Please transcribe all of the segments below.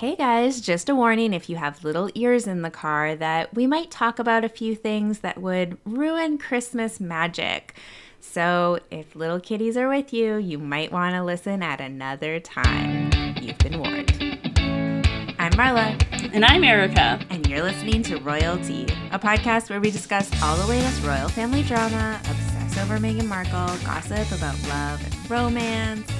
Hey guys, just a warning if you have little ears in the car that we might talk about a few things that would ruin Christmas magic. So if little kitties are with you, you might want to listen at another time. You've been warned. I'm Marla, And I'm Erica. and you're listening to Royalty, a podcast where we discuss all the latest royal family drama, obsess over Meghan Markle, gossip about love and romance,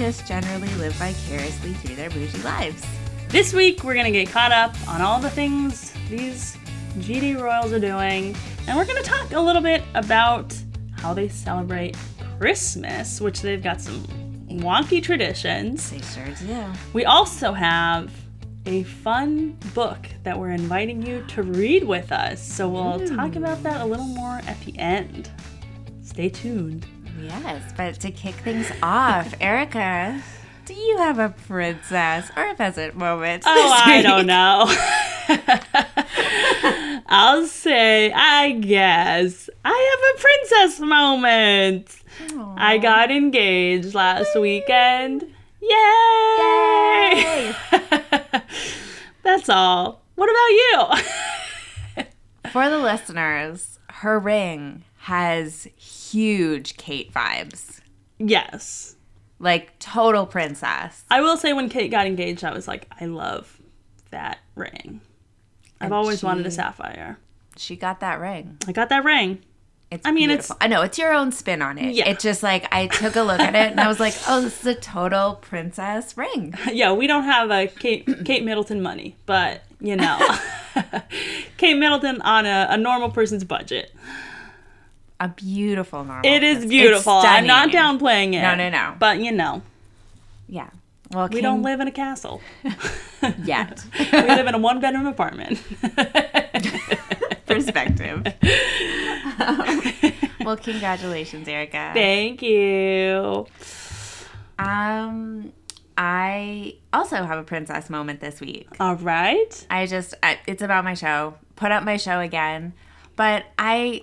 just generally live vicariously through their bougie lives. This week we're gonna get caught up on all the things these GD Royals are doing, and we're gonna talk a little bit about how they celebrate Christmas, which they've got some wonky traditions. They sure do. We also have a fun book that we're inviting you to read with us, so we'll talk about that a little more at the end. Stay tuned. Yes, but to kick things off, Erica, do you have a princess or a peasant moment? Oh, this I don't know. I'll say, I guess, I have a princess moment. I got engaged last weekend. Yay! That's all. What about you? For the listeners, her ring has huge Kate vibes. yes. Like total princess. I will say, when Kate got engaged, I was like, I love that ring. I've And always wanted a sapphire. She got that ring. I got that ring. It's I mean, beautiful. I know it's your own spin on it. Yeah. It's just like I took a look at it and I was like, oh, this is a total princess ring. yeah, we don't have a Kate Kate Middleton money, but you know, Kate Middleton on a, a normal person's budget. A beautiful normal. It is beautiful. I'm not downplaying it. No, no, no. But you know, Yeah. Well, we don't live in a castle. yet. we live in a one bedroom apartment. Perspective. well, congratulations, Erica. Thank you. Um, I also have a princess moment this week. All right. I just, I, it's about my show. Put up my show again. But I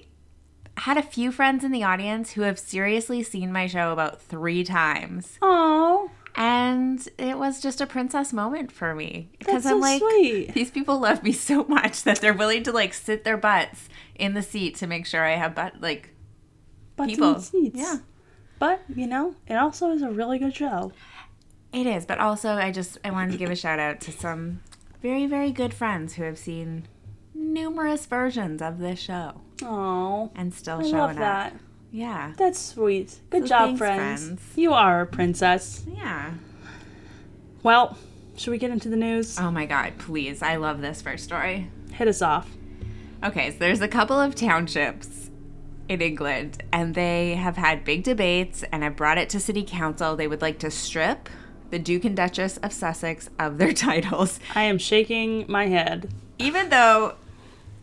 had a few friends in the audience who have seriously seen my show about three times. Oh, And it was just a princess moment for me. Because I'm like, sweet. these people love me so much that they're willing to like sit their butts in the seat to make sure I have butt, like, butts people. seats. Yeah. But you know, it also is a really good show. It is, but also I just I wanted to give a shout out to some very very good friends who have seen numerous versions of this show Oh, and still I showing love up. that. Yeah. That's sweet. Good So job, thanks, friends. friends. You are a princess. Yeah. Well, should we get into the news? Oh my god, please. I love this first story. Hit us off. Okay, so there's a couple of townships in England and they have had big debates and have brought it to city council. They would like to strip the Duke and Duchess of Sussex of their titles. I am shaking my head. even though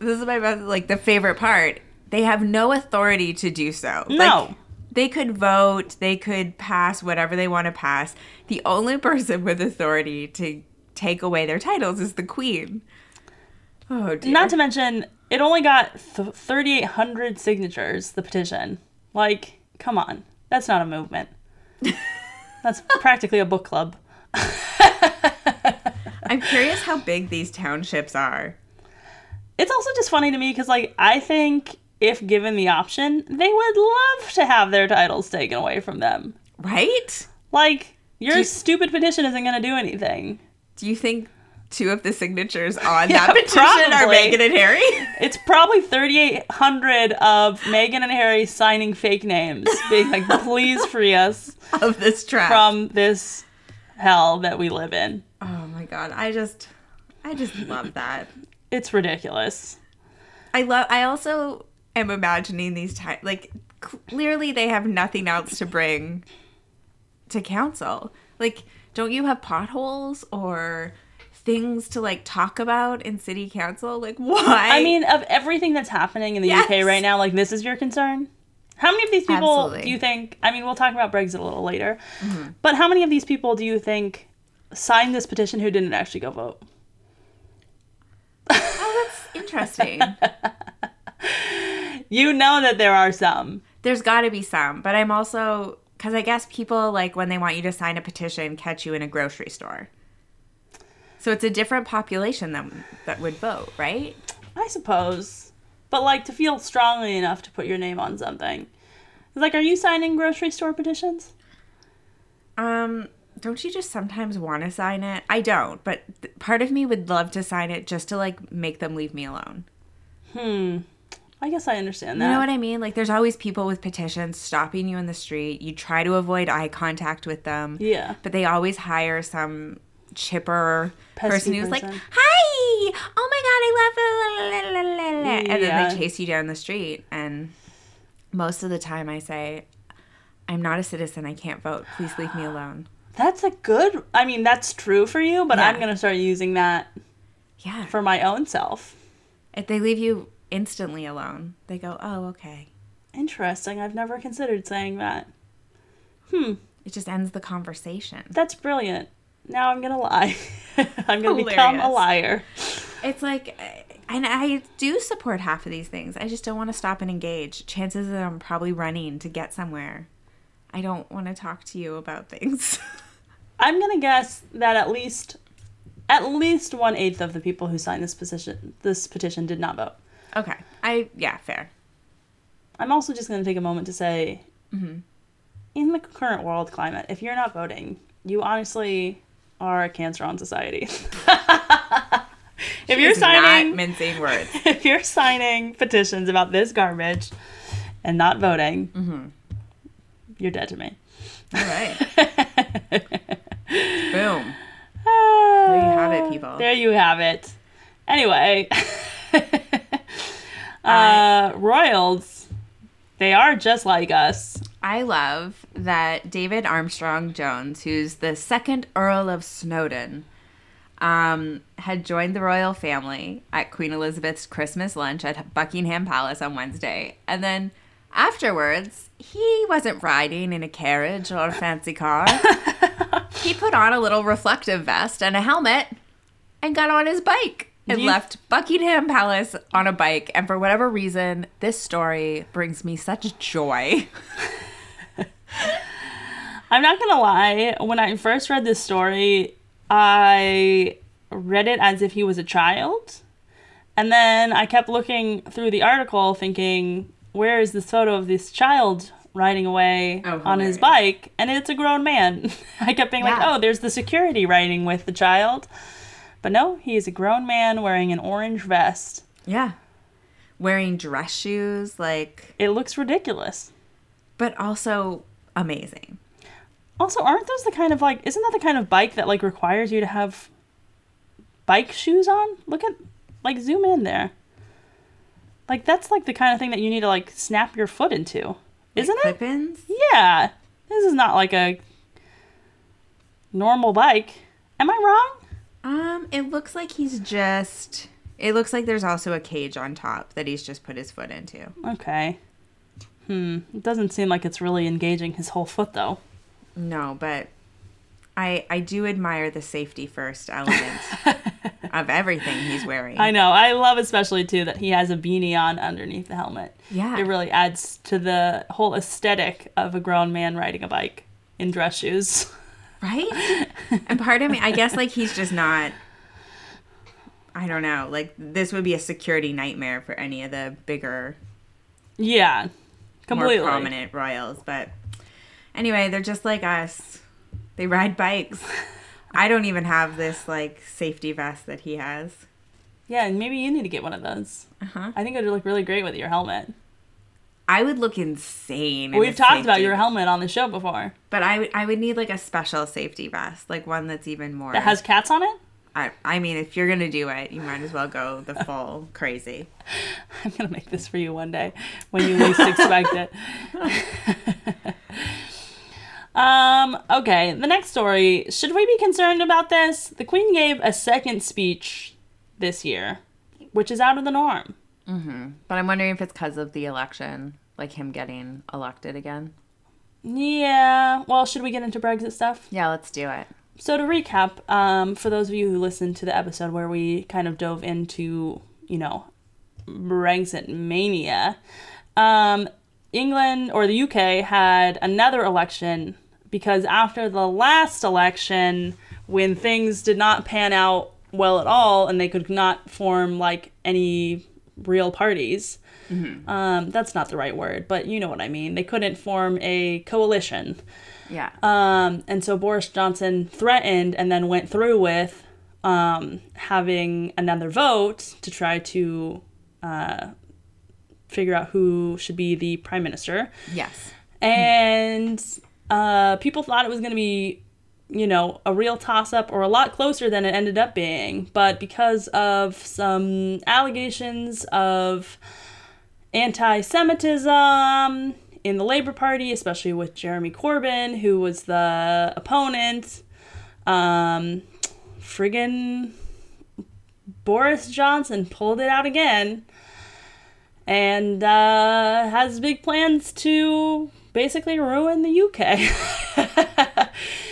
this is my best, like the favorite part, they have no authority to do so. No. Like, they could vote, they could pass whatever they want to pass. The only person with authority to take away their titles is the queen. Oh dear. Not to mention, it only got th- 3,800 signatures, the petition. Like, come on. That's not a movement. That's practically a book club. I'm curious how big these townships are. It's also just funny to me because, like, I think if given the option, they would love to have their titles taken away from them. Right? Like, your you- stupid petition isn't going to do anything. Do you think two of the signatures on Yeah, that petition are probably. Meghan and Harry? It's probably 3,800 of Meghan and Harry signing fake names, being like, please free us of this trap. from this hell that we live in. oh my god, I just I just love that. It's ridiculous. I love. I also am imagining these times. Like clearly, they have nothing else to bring to council. Like, don't you have potholes or things to like talk about in city council? Like, why? I mean, of everything that's happening in the Yes. UK right now, like, this is your concern? How many of these people Absolutely. do you think? I mean, we'll talk about Brexit a little later, mm-hmm. but how many of these people do you think signed this petition who didn't actually go vote? Interesting. You know that there are some. There's got to be some, but I'm also because I guess people like when they want you to sign a petition catch you in a grocery store. So it's a different population that that would vote, right? I suppose. But like to feel strongly enough to put your name on something. It's like, are you signing grocery store petitions? Um, don't you just sometimes want to sign it? I don't, but th- part of me would love to sign it just to like make them leave me alone. Hmm. I guess I understand that. You know what I mean? Like there's always people with petitions stopping you in the street. You try to avoid eye contact with them. Yeah. But they always hire some chipper Pesky person who's like, "Hi! Oh my god, I love it!" la, la, la, la," And then they chase you down the street. And most of the time, I say, "I'm not a citizen. I can't vote. Please leave me alone." That's a good. I mean, that's true for you, but Yeah. I'm gonna start using that Yeah. for my own self. If they leave you instantly alone, they go, "Oh, okay." Interesting. I've never considered saying that. Hmm. It just ends the conversation. That's brilliant. Now I'm gonna lie. I'm gonna become a liar. It's like, and I do support half of these things. I just don't want to stop and engage. Chances that I'm probably running to get somewhere. I don't want to talk to you about things. I'm gonna guess that at least, at least one eighth of the people who signed this petition, this petition, did not vote. okay. I, yeah, fair. I'm also just gonna take a moment to say, Mhm. in the current world climate, if you're not voting, you honestly are a cancer on society. if you're signing, mincing words. if you're signing petitions about this garbage and not voting, Mm-hmm. you're dead to me. All right. Boom. There you have it, people. There you have it. Anyway, uh, royals, they are just like us. I love that David Armstrong Jones, who's the second Earl of Snowdon, um, had joined the royal family at Queen Elizabeth's Christmas lunch at Buckingham Palace on Wednesday. And then afterwards, he wasn't riding in a carriage or a fancy car. he put on a little reflective vest and a helmet and got on his bike and You- left Buckingham Palace on a bike. And for whatever reason, this story brings me such joy. I'm not gonna lie, when I first read this story, I read it as if he was a child. And then I kept looking through the article thinking, where is this photo of this child riding away Oh, on his bike? And it's a grown man. I kept being like, oh, there's the security riding with the child. But no, he is a grown man wearing an orange vest. Yeah. Wearing dress shoes, like, It looks ridiculous. but also amazing. Also, aren't those the kind of like isn't that the kind of bike that like requires you to have bike shoes on? Look at like zoom in there. Like that's like the kind of thing that you need to like snap your foot into. Isn't it? Clip-ins? Yeah. This is not like a normal bike. Am I wrong? Um, it looks like he's just. It looks like there's also a cage on top that he's just put his foot into. Okay. Hmm. It doesn't seem like it's really engaging his whole foot though. No, but I I do admire the safety first element of everything he's wearing. I know. I love especially too that he has a beanie on underneath the helmet. Yeah. It really adds to the whole aesthetic of a grown man riding a bike in dress shoes. Right? and part of me, I guess, like he's just not. I don't know. Like this would be a security nightmare for any of the bigger, yeah. Completely. more prominent royals. But anyway, they're just like us. They ride bikes. I don't even have this like safety vest that he has. Yeah, and maybe you need to get one of those. Uh-huh. I think it would look really great with your helmet. I would look insane. in We've talked about your helmet on the show before. but I would I would need like a special safety vest, like one that's even more. That has cats on it? I, I mean, if you're gonna do it, you might as well go the full crazy. I'm gonna make this for you one day when you least expect it. um, okay, the next story. Should we be concerned about this? The Queen gave a second speech this year, which is out of the norm. But I'm wondering if it's because of the election, like him getting elected again. Yeah. Well, should we get into Brexit stuff? Yeah, let's do it. So to recap, um, for those of you who listened to the episode where we kind of dove into, you know, Brexit mania, um, England or the UK had another election because after the last election, when things did not pan out well at all, and they could not form like any real parties. Um, that's not the right word, but you know what I mean. They couldn't form a coalition. Yeah. Um, and so Boris Johnson threatened and then went through with um, having another vote to try to uh, figure out who should be the prime minister. yes. And uh, people thought it was going to be, you know, a real toss up or a lot closer than it ended up being. But because of some allegations of anti Semitism in the Labour Party, especially with Jeremy Corbyn, who was the opponent, um, friggin' Boris Johnson pulled it out again and uh, has big plans to basically ruin the UK.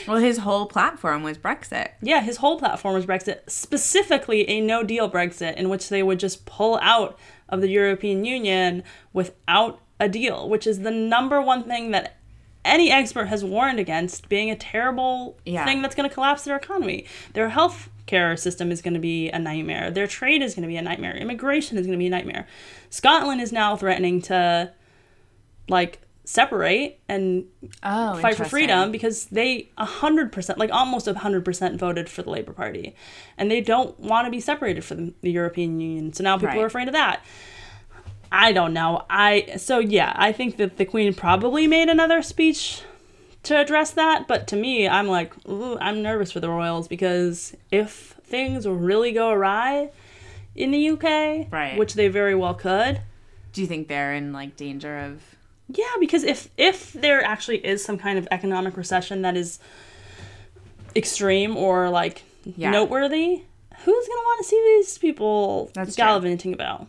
Well, his whole platform was Brexit. yeah, his whole platform was Brexit, specifically a no deal Brexit, in which they would just pull out of the European Union without a deal, which is the number one thing that any expert has warned against being a terrible Yeah. thing that's going to collapse their economy. Their health care system is going to be a nightmare. Their trade is going to be a nightmare. Immigration is going to be a nightmare. Scotland is now threatening to like separate and Oh, fight for freedom because they 100% like almost 100% voted for the labor party and they don't want to be separated from the european union so now people Right. are afraid of that i don't know i so yeah i think that the queen probably made another speech to address that but to me i'm like ooh, i'm nervous for the royals because if things really go awry in the uk Right. which they very well could Do you think they're in like danger of? Yeah, because if if there actually is some kind of economic recession that is extreme or like Yeah. noteworthy, who's gonna want to see these people That's true. gallivanting about?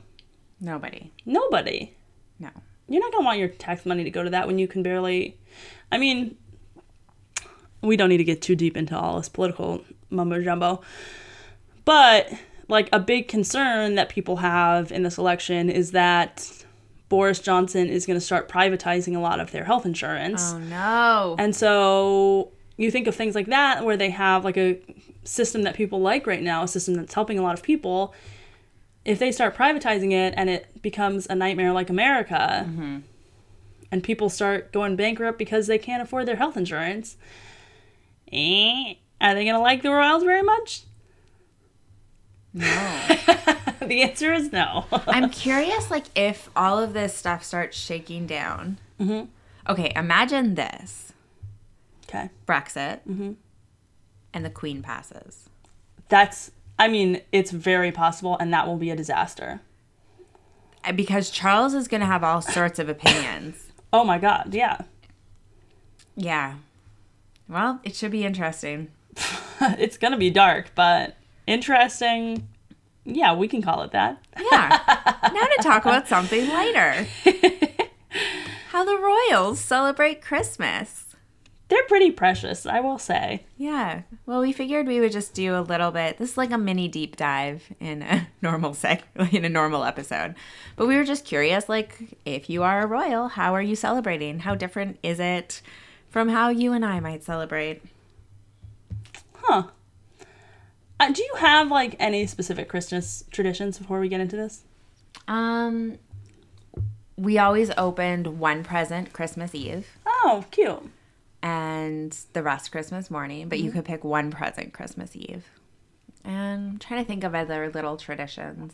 Nobody. Nobody. No. You're not gonna want your tax money to go to that when you can barely. I mean, we don't need to get too deep into all this political mumbo jumbo, but like a big concern that people have in this election is that Boris Johnson is going to start privatizing a lot of their health insurance. Oh no. And so you think of things like that where they have like a system that people like right now, a system that's helping a lot of people. If they start privatizing it and it becomes a nightmare like America, and people start going bankrupt because they can't afford their health insurance, eh, are they going to like the Royals very much? No. the answer is no. I'm curious, like, if all of this stuff starts shaking down. Mhm. Okay, imagine this okay. Brexit, and the Queen passes. That's, I mean, it's very possible, and that will be a disaster. Uh, Because Charles is going to have all sorts of opinions. Oh my God, yeah. Yeah. Well, it should be interesting. it's gonna be dark, but interesting. Yeah, we can call it that. Yeah. now to talk about something lighter. How the Royals celebrate Christmas. They're pretty precious, I will say. Yeah. Well, we figured we would just do a little bit. This is like a mini deep dive in a normal sec in a normal episode. But we were just curious like if you are a royal, how are you celebrating? How different is it from how you and I might celebrate? Huh. Uh, do you have like any specific Christmas traditions before we get into this? Um we always opened one present Christmas Eve Oh, cute. and the rest Christmas morning, but you could pick one present Christmas Eve. And I'm trying to think of other little traditions.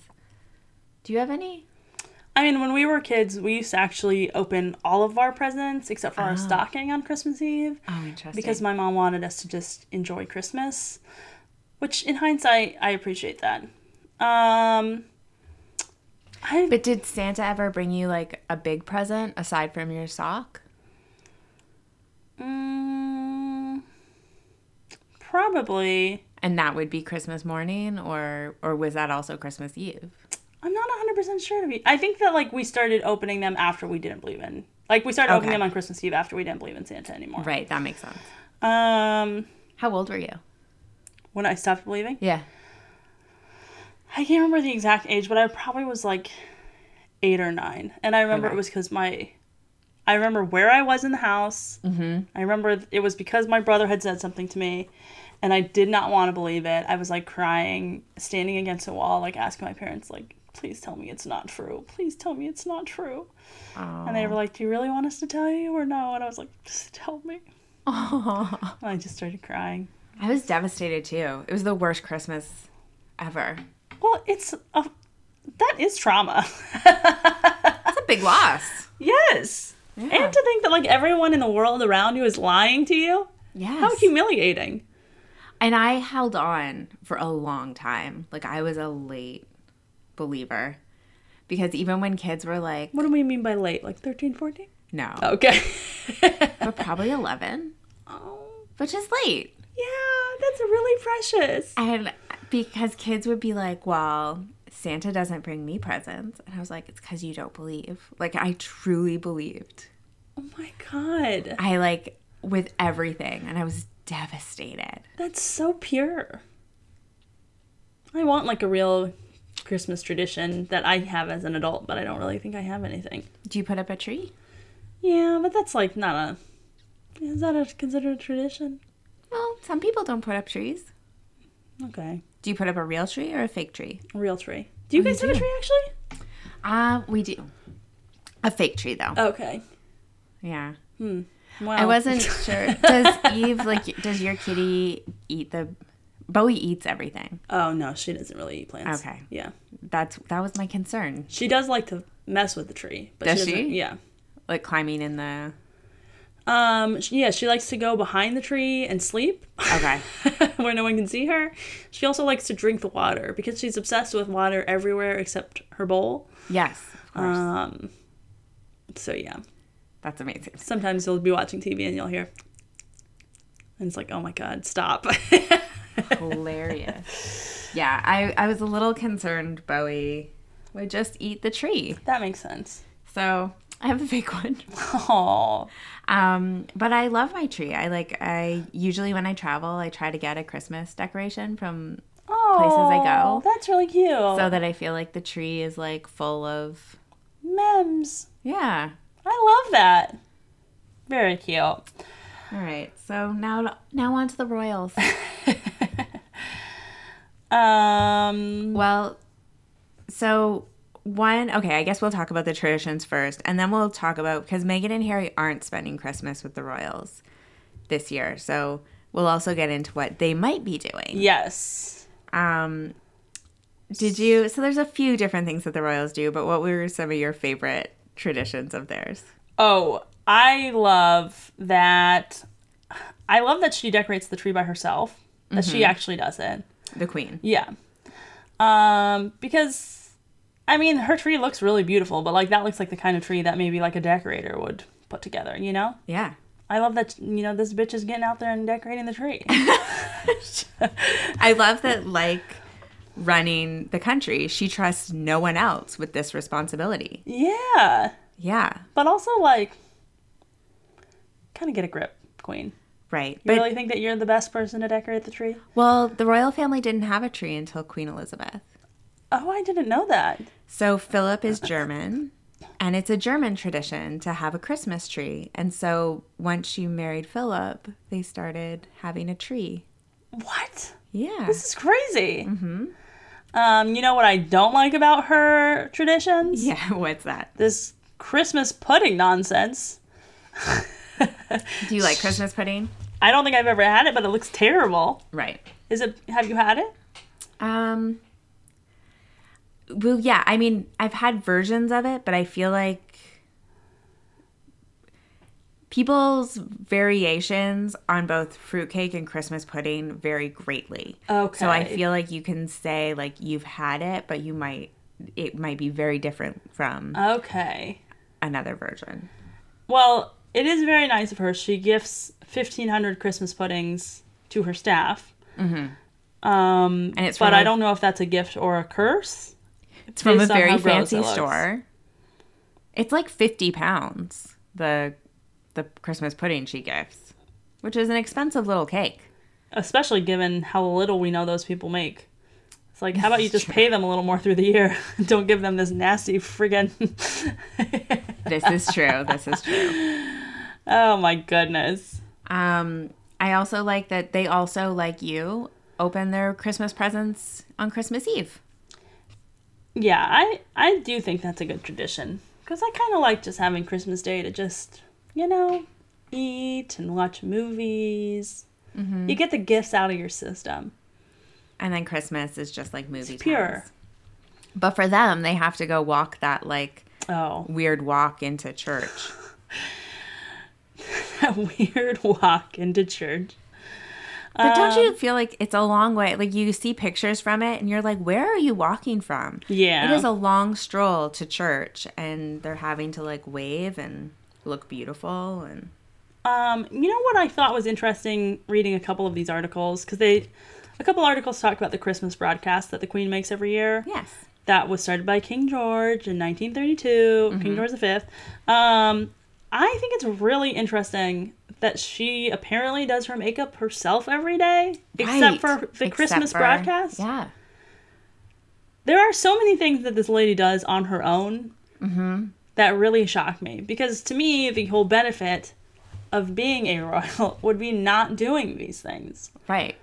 Do you have any? I mean, when we were kids, we used to actually open all of our presents except for our stocking on Christmas Eve Oh, interesting. because my mom wanted us to just enjoy Christmas, which in hindsight, I appreciate that. Um, I But did Santa ever bring you like a big present aside from your sock? Mm, probably. And that would be Christmas morning or or was that also Christmas Eve? I'm not 100% sure to be. I think that like we started opening them after we didn't believe in. Like we started opening them on Christmas Eve after we didn't believe in Santa anymore. Right, that makes sense. Um How old were you? When I stopped believing, Yeah. I can't remember the exact age, but I probably was like 8 or 9. And I remember Okay. it was cuz my I remember where I was in the house. Mm-hmm. I remember it was because my brother had said something to me, and I did not want to believe it. I was like crying, standing against a wall, like asking my parents, like, please tell me it's not true. Please tell me it's not true. And they were like, do you really want us to tell you or no? And I was like, just tell me. And I just started crying. I was devastated too. It was the worst Christmas ever. Well, it's a, that is trauma. That's a big loss. yes. Yeah. And to think that like everyone in the world around you is lying to you. Yes. How humiliating. And I held on for a long time. Like I was a late believer. Because even when kids were like, What do we mean by late? Like 13, 14? no, Okay. but probably 11, oh, which is late. Yeah, that's really precious. And because kids would be like, well, Santa doesn't bring me presents. And I was like, it's because you don't believe. Like, I truly believed. Oh my god. I like with everything. And I was devastated. That's so pure. I want like a real Christmas tradition that I have as an adult, but I don't really think I have anything. Do you put up a tree? Yeah, but that's like not a. Is that a considered a tradition? Well, some people don't put up trees. Okay, Do you put up a real tree or a fake tree? a real tree. Do you guys have a tree actually? Uh, we do. A fake tree, though. Okay. Yeah. Hmm. Well, I wasn't sure. Does Eve, like, does your kitty eat the. Bowie eats everything. Oh no, she doesn't really eat plants. Okay. Yeah, That's That was my concern. she does like to mess with the tree. But Does she? she? Yeah. Like, climbing in the. Um. she- Yeah, she likes to go behind the tree and sleep. Okay. where no one can see her. She also likes to drink the water because she's obsessed with water everywhere except her bowl. Yes, of course. Um, so yeah, That's amazing. sometimes you'll be watching TV and you'll hear, and it's like, oh my god, stop. Hilarious. Yeah, I, I was a little concerned Bowie would just eat the tree. that makes sense. So I have a fake one. Oh, Um, but I love my tree. I like I usually when I travel I try to get a Christmas decoration from oh, I go. That's really cute. so that I feel like the tree is like full of Mems, yeah. I love that. Very cute. All right. So now now on to the Royals. Um, Well, so one, okay, I guess we'll talk about the traditions first, and then we'll talk about because Meghan and Harry aren't spending Christmas with the royals this year. So we'll also get into what they might be doing. yes. Um, did you? So there's a few different things that the royals do, but what were some of your favorite traditions of theirs? Oh, I love that. I love that she decorates the tree by herself. That she actually does it. The Queen. Yeah. Um, because I mean, her tree looks really beautiful, but like that looks like the kind of tree that maybe like a decorator would put together, you know? Yeah. I love that you know this bitch is getting out there and decorating the tree. I love that, like running the country, she trusts no one else with this responsibility. yeah. Yeah. But also like kind of get a grip, queen. Right. You But really think that you're the best person to decorate the tree? Well, the royal family didn't have a tree until Queen Elizabeth. Oh, I didn't know that. So Philip is German, and it's a German tradition to have a Christmas tree. And so once she married Philip, they started having a tree. What? Yeah. This is crazy. Mm-hmm. Um, you know what I don't like about her traditions? Yeah, what's that? This Christmas pudding nonsense. Do you like Christmas pudding? I don't think I've ever had it, but it looks terrible. Right. Is it? Have you had it? Um Well, yeah, I mean, I've had versions of it, but I feel like people's variations on both fruitcake and Christmas pudding vary greatly. Okay. So I feel like you can say like you've had it, but you might it might be very different from Okay. another version. Well, it is very nice of her. She gifts fifteen hundred Christmas puddings to her staff. Mm-hmm. Um, And it's but from I don't know if that's a gift or a curse. It's from a Based very fancy store. It's like 50 pounds the the Christmas pudding she gifts, which is an expensive little cake. especially given how little we know those people make. It's like, how about you just pay them a little more through the year? Don't give them this nasty friggin' this is true. This is true. Oh my goodness. Um, I also like that they also, like you, open their Christmas presents on Christmas Eve. Yeah, I I do think that's a good tradition because I kind of like just having Christmas Day to just you know eat and watch movies. Mm-hmm. You get the gifts out of your system. And then Christmas is just like movie It's pure. times. But for them, they have to go walk that like Oh, weird walk into church. that weird walk into church. But don't you feel like it's a long way? Like you see pictures from it and you're like, where are you walking from? Yeah. It is a long stroll to church and they're having to like wave and look beautiful and Um, you know what I thought was interesting reading a couple of these articles because they, a couple articles talk about the Christmas broadcast that the Queen makes every year. yes. That was started by King George in 1932, King George V. Um, I think it's really interesting that she apparently does her makeup herself every day, except Right. for the Except Christmas for- broadcast. Yeah. There are so many things that this lady does on her own mm-hmm. that really shock me because to me, the whole benefit of being a royal would be not doing these things. Right.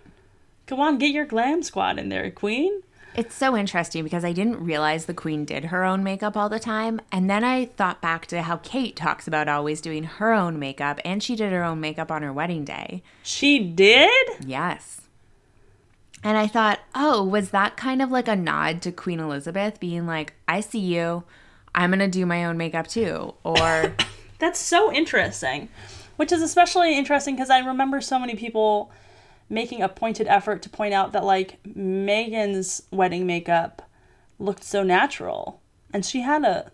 Come on, get your glam squad in there, Queen. It's so interesting because I didn't realize the queen did her own makeup all the time. And then I thought back to how Kate talks about always doing her own makeup, and she did her own makeup on her wedding day. She did? Yes. And I thought, oh, was that kind of like a nod to Queen Elizabeth being like, I see you. I'm going to do my own makeup too. Or, That's so interesting. Which is especially interesting because I remember so many people making a pointed effort to point out that, like, Meghan's wedding makeup looked so natural. And she had a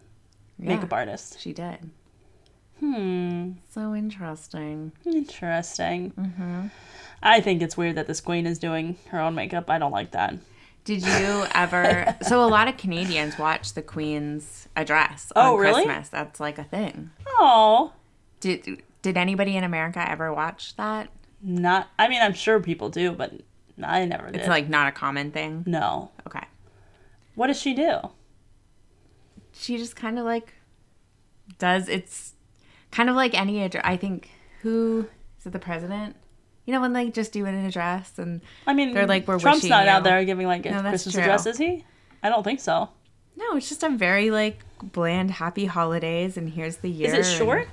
Yeah. makeup artist. she did. Hmm. So interesting. Interesting. Mm-hmm. I think it's weird that this queen is doing her own makeup. I don't like that. Did you ever? so, a lot of Canadians watch the Queen's address Oh, really? Christmas. That's like a thing. Oh, Did Did anybody in America ever watch that? Not. I mean, I'm sure people do, but I never did. It's like not a common thing. no. Okay. What does she do? She just kind of like does it's kind of like any address. I think who is it the president? You know when they just do an address and I mean, They're like, "We're Trump's not out there giving like a No, Christmas true. address, is he? I don't think so. no, it's just a very like bland happy holidays and here's the year. Is it and- short?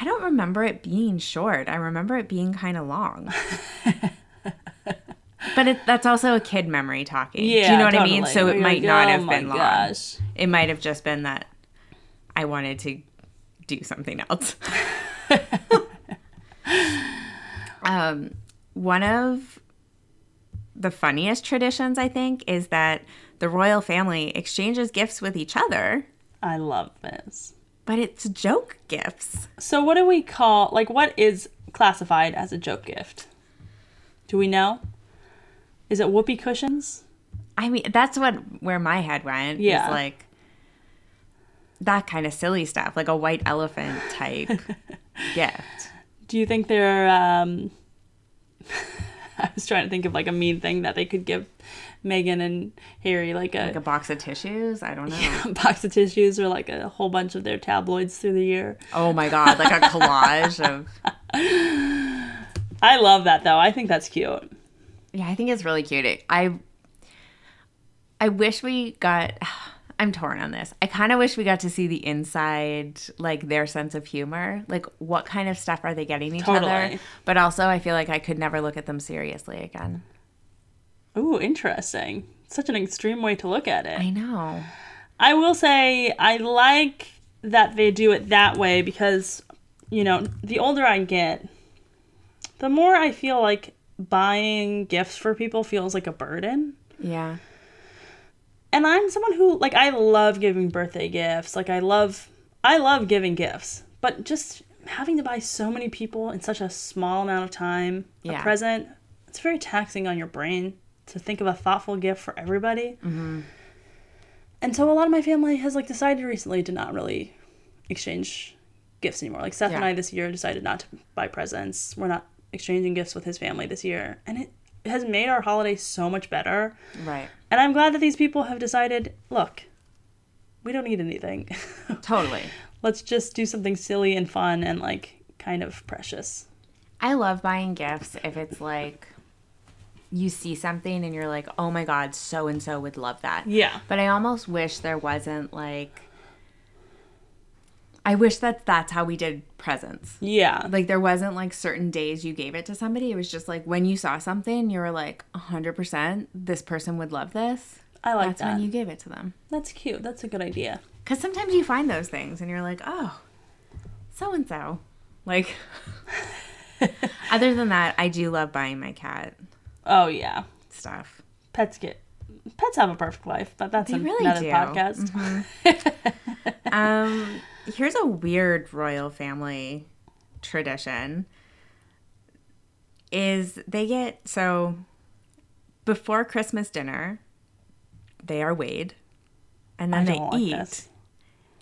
I don't remember it being short. I remember it being kind of long. but it, that's also a kid memory talking. Yeah, Do you know what I mean? So it you're might like, not "Oh have been long. It might have just been that I wanted to do something else. um, one of the funniest traditions, I think, is that the royal family exchanges gifts with each other, I love this. But it's joke gifts. So, what do we call like what is classified as a joke gift? Do we know? Is it whoopee cushions? I mean, that's what where my head went. Yeah. is like that kind of silly stuff, like a white elephant type gift. Do you think they're? Um, I was trying to think of like a mean thing that they could give Meghan and Harry, like a, Like a box of tissues. I don't know. box of tissues or like a whole bunch of their tabloids through the year. Oh my god, like a collage of. I love that though. I think that's cute. Yeah, I think it's really cute. I I wish we got I'm torn on this. I kind of wish we got to see the inside like their sense of humor. Like what kind of stuff are they getting each other? But also I feel like I could never look at them seriously again. Ooh, interesting. Such an extreme way to look at it. I know. I will say I like that they do it that way because, you know, the older I get, the more I feel like buying gifts for people feels like a burden. Yeah. And I'm someone who like I love giving birthday gifts. Like I love I love giving gifts. But just having to buy so many people in such a small amount of time Yeah. a present, it's very taxing on your brain to think of a thoughtful gift for everybody. Mm-hmm. And so a lot of my family has like decided recently to not really exchange gifts anymore. Like Seth and I this year decided not to buy presents. We're not exchanging gifts with his family this year. And it has made our holiday so much better. Right. And I'm glad that these people have decided, look, we don't need anything. Totally. Let's just do something silly and fun and like kind of precious. I love buying gifts if it's like you see something and you're like, oh my God, so and so would love that. Yeah. But I almost wish there wasn't like. I wish that that's how we did presents. Yeah. Like there wasn't like certain days you gave it to somebody. It was just like when you saw something, you were like, 100% this person would love this. I like That's that. when you gave it to them. That's cute. That's a good idea. Because sometimes you find those things and you're like, oh, so and so. Like, other than that, I do love buying my cat Oh yeah. stuff. Pets get pets have a perfect life, but that's They an- really another do. podcast. Um, here's a weird royal family tradition. Is they get so before Christmas dinner, they are weighed, and then they eat, this.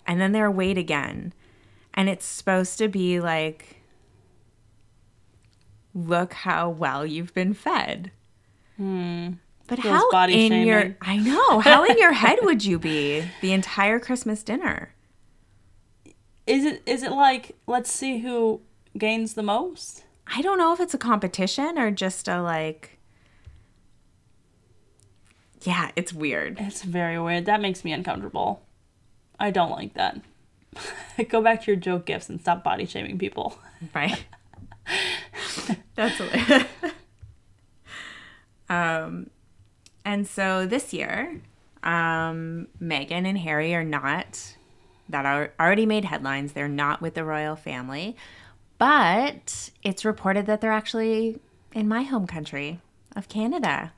and then they're weighed again, and it's supposed to be like, look how well you've been fed. Hmm. But Feels how in your. I know how in your head would you be the entire Christmas dinner? Is it is it like let's see who gains the most? I don't know if it's a competition or just a like. Yeah, it's weird. It's very weird. That makes me uncomfortable. I don't like that. Go back to your joke gifts and stop body shaming people. Right. That's hilarious. um, and so this year, um, Meghan and Harry are not that are already made headlines. They're not with the royal family, but it's reported that they're actually in my home country of Canada.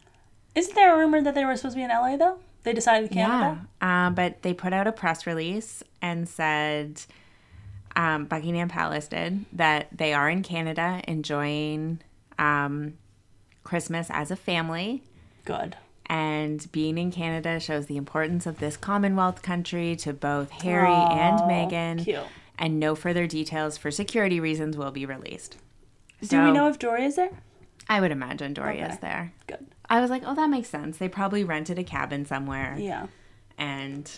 Isn't there a rumor that they were supposed to be in LA though? They decided Canada. Yeah, um, but they put out a press release and said um, Buckingham Palace did that they are in Canada enjoying um, Christmas as a family. Good. And being in Canada shows the importance of this Commonwealth country to both Harry and Aw, Meghan. Cute. And no further details for security reasons will be released. Do we know if Doria is there? I would imagine Doria's Okay. there. Good. I was like, oh, that makes sense. They probably rented a cabin somewhere Yeah. and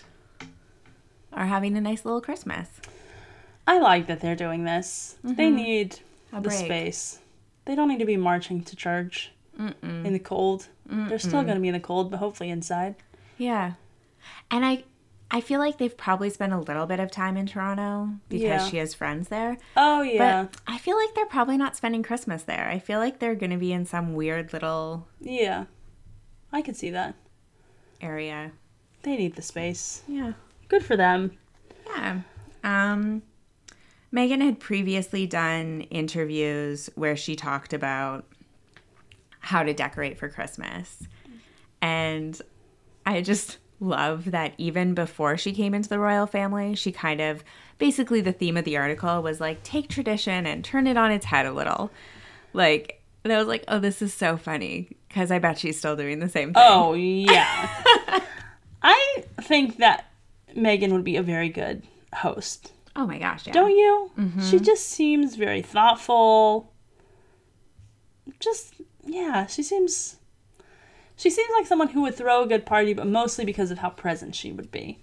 are having a nice little Christmas. I like that they're doing this. They mm-hmm. need A the break. space. They don't need to be marching to church in the cold. They're still going to be in the cold, but hopefully inside. Yeah. And I I feel like they've probably spent a little bit of time in Toronto because Yeah. she has friends there. Oh yeah, But I feel like they're probably not spending Christmas there. I feel like they're going to be in some weird little yeah. I could see that. area. They need the space. Yeah. Good for them. Yeah. Um Meghan had previously done interviews where she talked about how to decorate for Christmas. And I just love that even before she came into the royal family, she kind of basically the theme of the article was like take tradition and turn it on its head a little. Like and I was like, "Oh, this is so funny." Because I bet she's still doing the same thing. Oh yeah. I think that Meghan would be a very good host. Oh my gosh, yeah. Don't you? She mm-hmm. just seems very thoughtful. Just yeah, she seems she seems like someone who would throw a good party, but mostly because of how present she would be.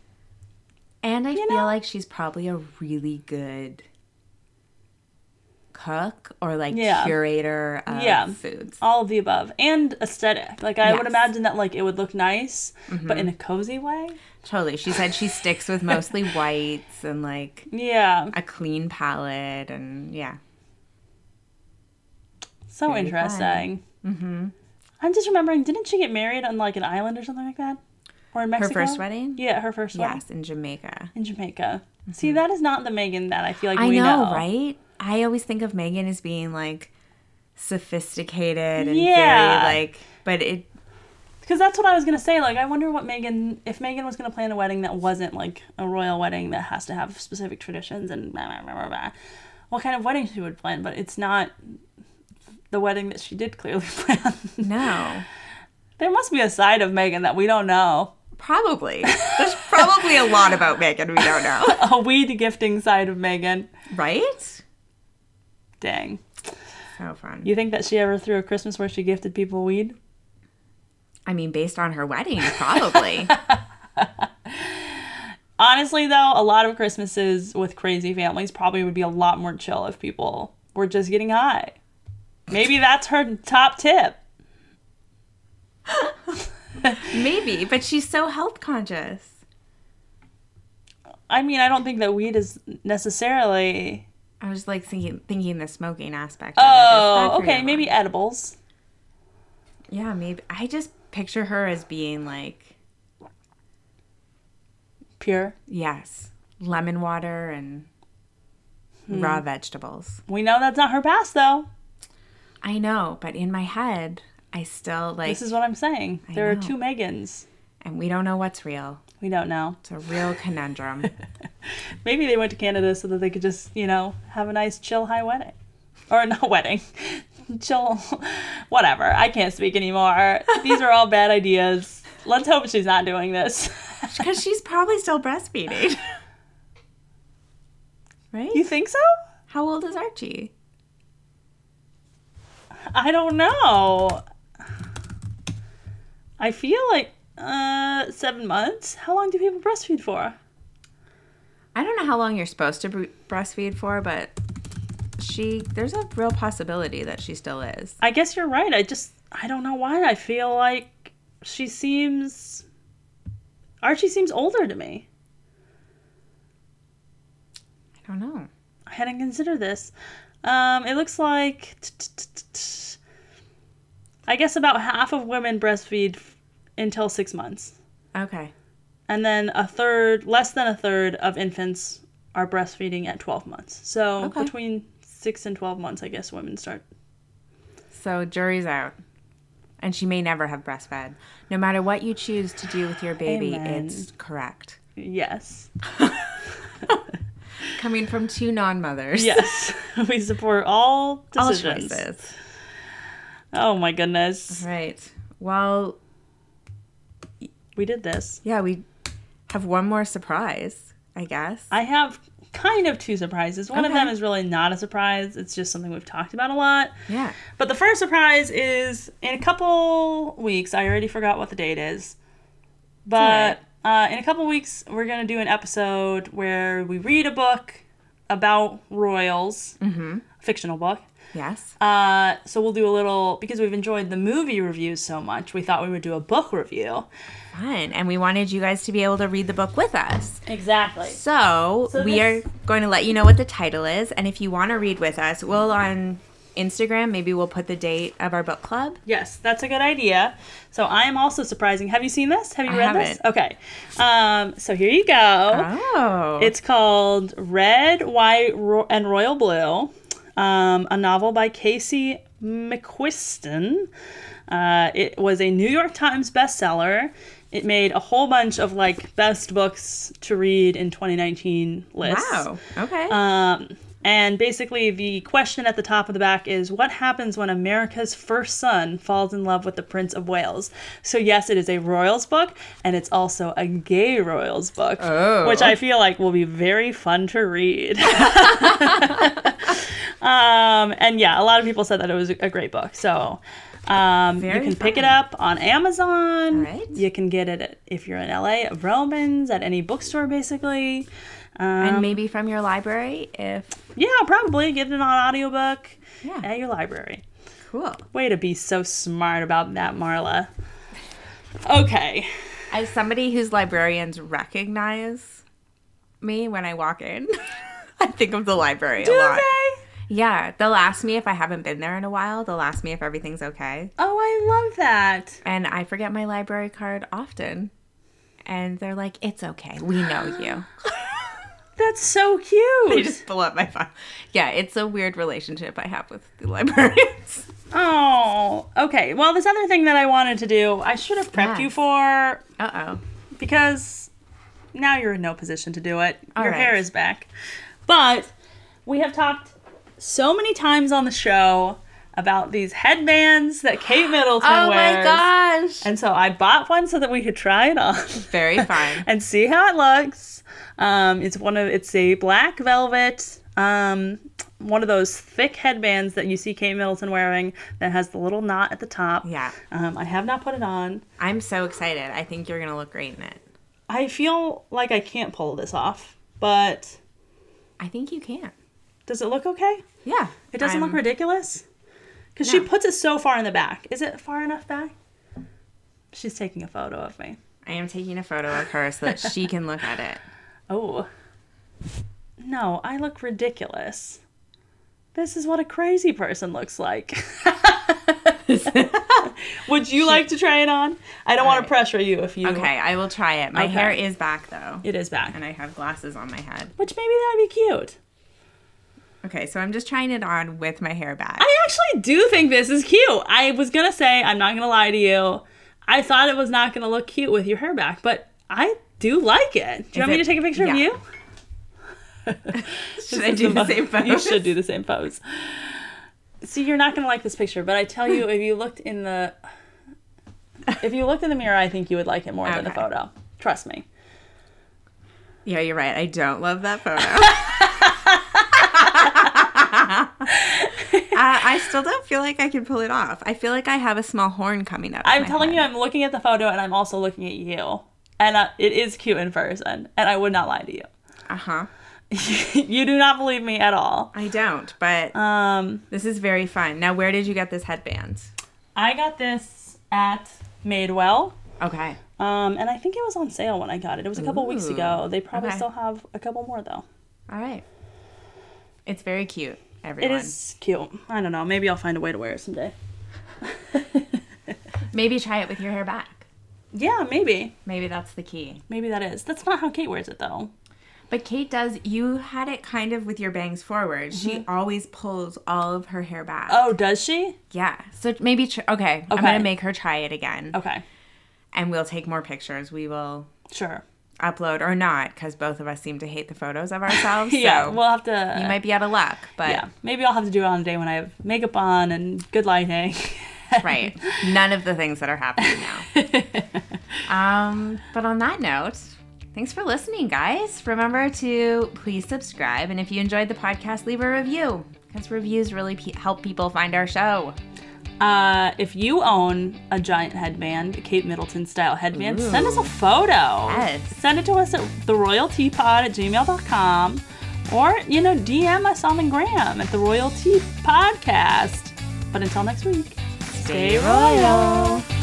And I You feel know? like she's probably a really good cook or like Yeah. curator of Yeah. foods. All of the above. And aesthetic. Like I would imagine that like it would look nice, but mm-hmm. in a cozy way. Totally. She said she sticks with mostly whites and like Yeah. a clean palette and yeah. So Very interesting. Mm-hmm. I'm just remembering, didn't she get married on like an island or something like that? Or in Mexico? Her first wedding? Yeah, her first wedding. Yes, in Jamaica. In Jamaica. See, that is not the Meghan that I feel like I we know, know. right? I always think of Meghan as being like sophisticated and Yeah. very like but it Because that's what I was gonna say. Like, I wonder what Meghan, if Meghan was gonna plan a wedding that wasn't like a royal wedding that has to have specific traditions and blah blah blah blah, blah what kind of wedding she would plan. But it's not the wedding that she did clearly plan. no. there must be a side of Meghan that we don't know. Probably. There's probably a lot about Meghan we don't know. A weed gifting side of Meghan. Right? Dang. So fun. You think that she ever threw a Christmas where she gifted people weed? I mean, based on her wedding, probably. Honestly, though, a lot of Christmases with crazy families probably would be a lot more chill if people were just getting high. Maybe that's her top tip. Maybe, but she's so health conscious. I mean, I don't think that weed is necessarily. I was like thinking, thinking the smoking aspect. of it is Oh, okay, maybe edibles. Yeah, maybe. I just picture her as being like, Pure. yes, lemon water and Hmm. raw vegetables. We know that's not her past, though. I know, but in my head, I still like, This is what I'm saying. I There are two Meghans. and we don't know what's real. We don't know. It's a real conundrum. Maybe they went to Canada so that they could just, you know, have a nice chill high wedding. Or not wedding. chill whatever. I can't speak anymore. These are all bad ideas. Let's hope she's not doing this. Because she's probably still breastfeeding. right? you think so? How old is Archie? I don't know. I feel like uh 7 months. How long do people breastfeed for? I don't know how long you're supposed to breastfeed for, but she there's a real possibility that she still is. I guess you're right. I just I don't know why I feel like she seems Archie seems older to me. I don't know. I hadn't considered this. Um, it looks like I guess about half of women breastfeed f- until six months, Okay. and then a third, less than a third of infants are breastfeeding at twelve months. So Okay. between six and twelve months, I guess women start. So jury's out. And she may never have breastfed. No matter what you choose to do with your baby, Amen. it's correct. Yes, Coming from two non-mothers. yes, we support all decisions. All choices. Oh my goodness, Right. Well, we did this. yeah, we have one more surprise, I guess. I have kind of two surprises. One of them is really not a surprise. It's just something we've talked about a lot. yeah. But the first surprise is in a couple weeks. I already forgot what the date is. But uh, in a couple weeks, we're going to do an episode where we read a book about royals, mm-hmm. fictional book. Yes. Uh, so we'll do a little, because we've enjoyed the movie reviews so much, we thought we would do a book review. Fun. And we wanted you guys to be able to read the book with us. Exactly. So, So we this- are going to let you know what the title is. And if you want to read with us, we'll on Instagram, maybe we'll put the date of our book club. Yes, that's a good idea. So I am also surprising. Have you seen this? Have you I read this? haven't. Okay. Um, so here you go. Oh. It's called Red, White, Ro- and Royal Blue, um, a novel by Casey McQuiston. Uh, it was a New York Times bestseller. It made a whole bunch of like best books to read in 2019 lists. Wow. Okay. Um, and basically, the question at the top of the back is what happens when America's first son falls in love with the Prince of Wales? So, yes, it is a royals book, and it's also a gay royals book, Oh. which I feel like will be very fun to read. um, and yeah, a lot of people said that it was a great book. So, um, you can pick it up on Amazon. Right. You can get it at, if you're in LA at Vroman's, at any bookstore, basically. Um, and maybe from your library if. yeah, probably get it on audiobook Yeah. at your library. Cool. Way to be so smart about that, Marla. Okay. As somebody whose librarians recognize me when I walk in, I think of the library Do a lot. they? Yeah, they'll ask me if I haven't been there in a while. They'll ask me if everything's okay. Oh, I love that. And I forget my library card often. And they're like, it's okay. We know you. That's so they cute. just pull up my phone. Yeah, it's a weird relationship I have with the librarians. Oh, okay. Well, this other thing that I wanted to do, I should have prepped you for Uh oh. because now you're in no position to do it. All Your right. hair is back. But we have talked so many times on the show about these headbands that Kate Middleton Oh wears. my gosh. And so I bought one so that we could try it on. Very fun. and see how it looks. Um, it's one of it's a black velvet, um, one of those thick headbands that you see Kate Middleton wearing that has the little knot at the top. Yeah. Um, I have not put it on. I'm so excited. I think you're going to look great in it. I feel like I can't pull this off, but I think you can. does it look okay? Yeah. It doesn't look I'm- ridiculous? Because she puts it so far in the back. Is it far enough back? She's taking a photo of me. I am taking a photo of her so that she can look at it. Oh. No, I look ridiculous. This is what a crazy person looks like. Would you like to try it on? I don't want Alright. to pressure you if you. Okay, I will try it. My Okay. hair is back though, It is back. and I have glasses on my head. Which maybe that would be cute. Okay, so I'm just trying it on with my hair back. I actually do think this is cute. I was gonna say, I'm not gonna lie to you. I thought it was not gonna look cute with your hair back, but I do like it. Do you Is want me to take a picture yeah. of you? Should I do the same pose? You should do the same pose. See, you're not gonna like this picture, but I tell you, if you looked in the, if you looked in the mirror, I think you would like it more than the photo. Trust me. Yeah, you're right. I don't love that photo. uh, I still don't feel like I can pull it off. I feel like I have a small horn coming out. Of I'm telling head. you, I'm looking at the photo and I'm also looking at you, and uh, it is cute in person, and I would not lie to you. Uh huh. you do not believe me at all. I don't, but Um, this is very fun. Now, where did you get this headband? I got this at Madewell. Okay. Um, and I think it was on sale when I got it. It was a couple weeks ago. They probably okay. still have a couple more though. All right. It's very cute. It Everyone. is cute. I don't know. Maybe I'll find a way to wear it someday. Maybe try it with your hair back. Yeah, maybe. Maybe that's the key. Maybe that is. That's not how Kate wears it though. But Kate does. You had it kind of with your bangs forward. She mm-hmm. always pulls all of her hair back. Oh, does she? Yeah. So maybe. Tr- okay. I'm gonna make her try it again, Okay. and we'll take more pictures. We will Sure. upload or not because both of us seem to hate the photos of ourselves. yeah, So we'll have to. you might be out of luck, but yeah, maybe I'll have to do it on a day when I have makeup on and good lighting. right. None of the things that are happening now. um, but on that note, thanks for listening, guys. Remember to please subscribe, and if you enjoyed the podcast, leave a review because reviews really pe- help people find our show. Uh, if you own a giant headband, a Kate Middleton style headband, Ooh. send us a photo. Yes. Send it to us at theroyalteapod at gmail.com or, you know, DM us on the gram at the Royal Tea Podcast. But until next week, Stay royal!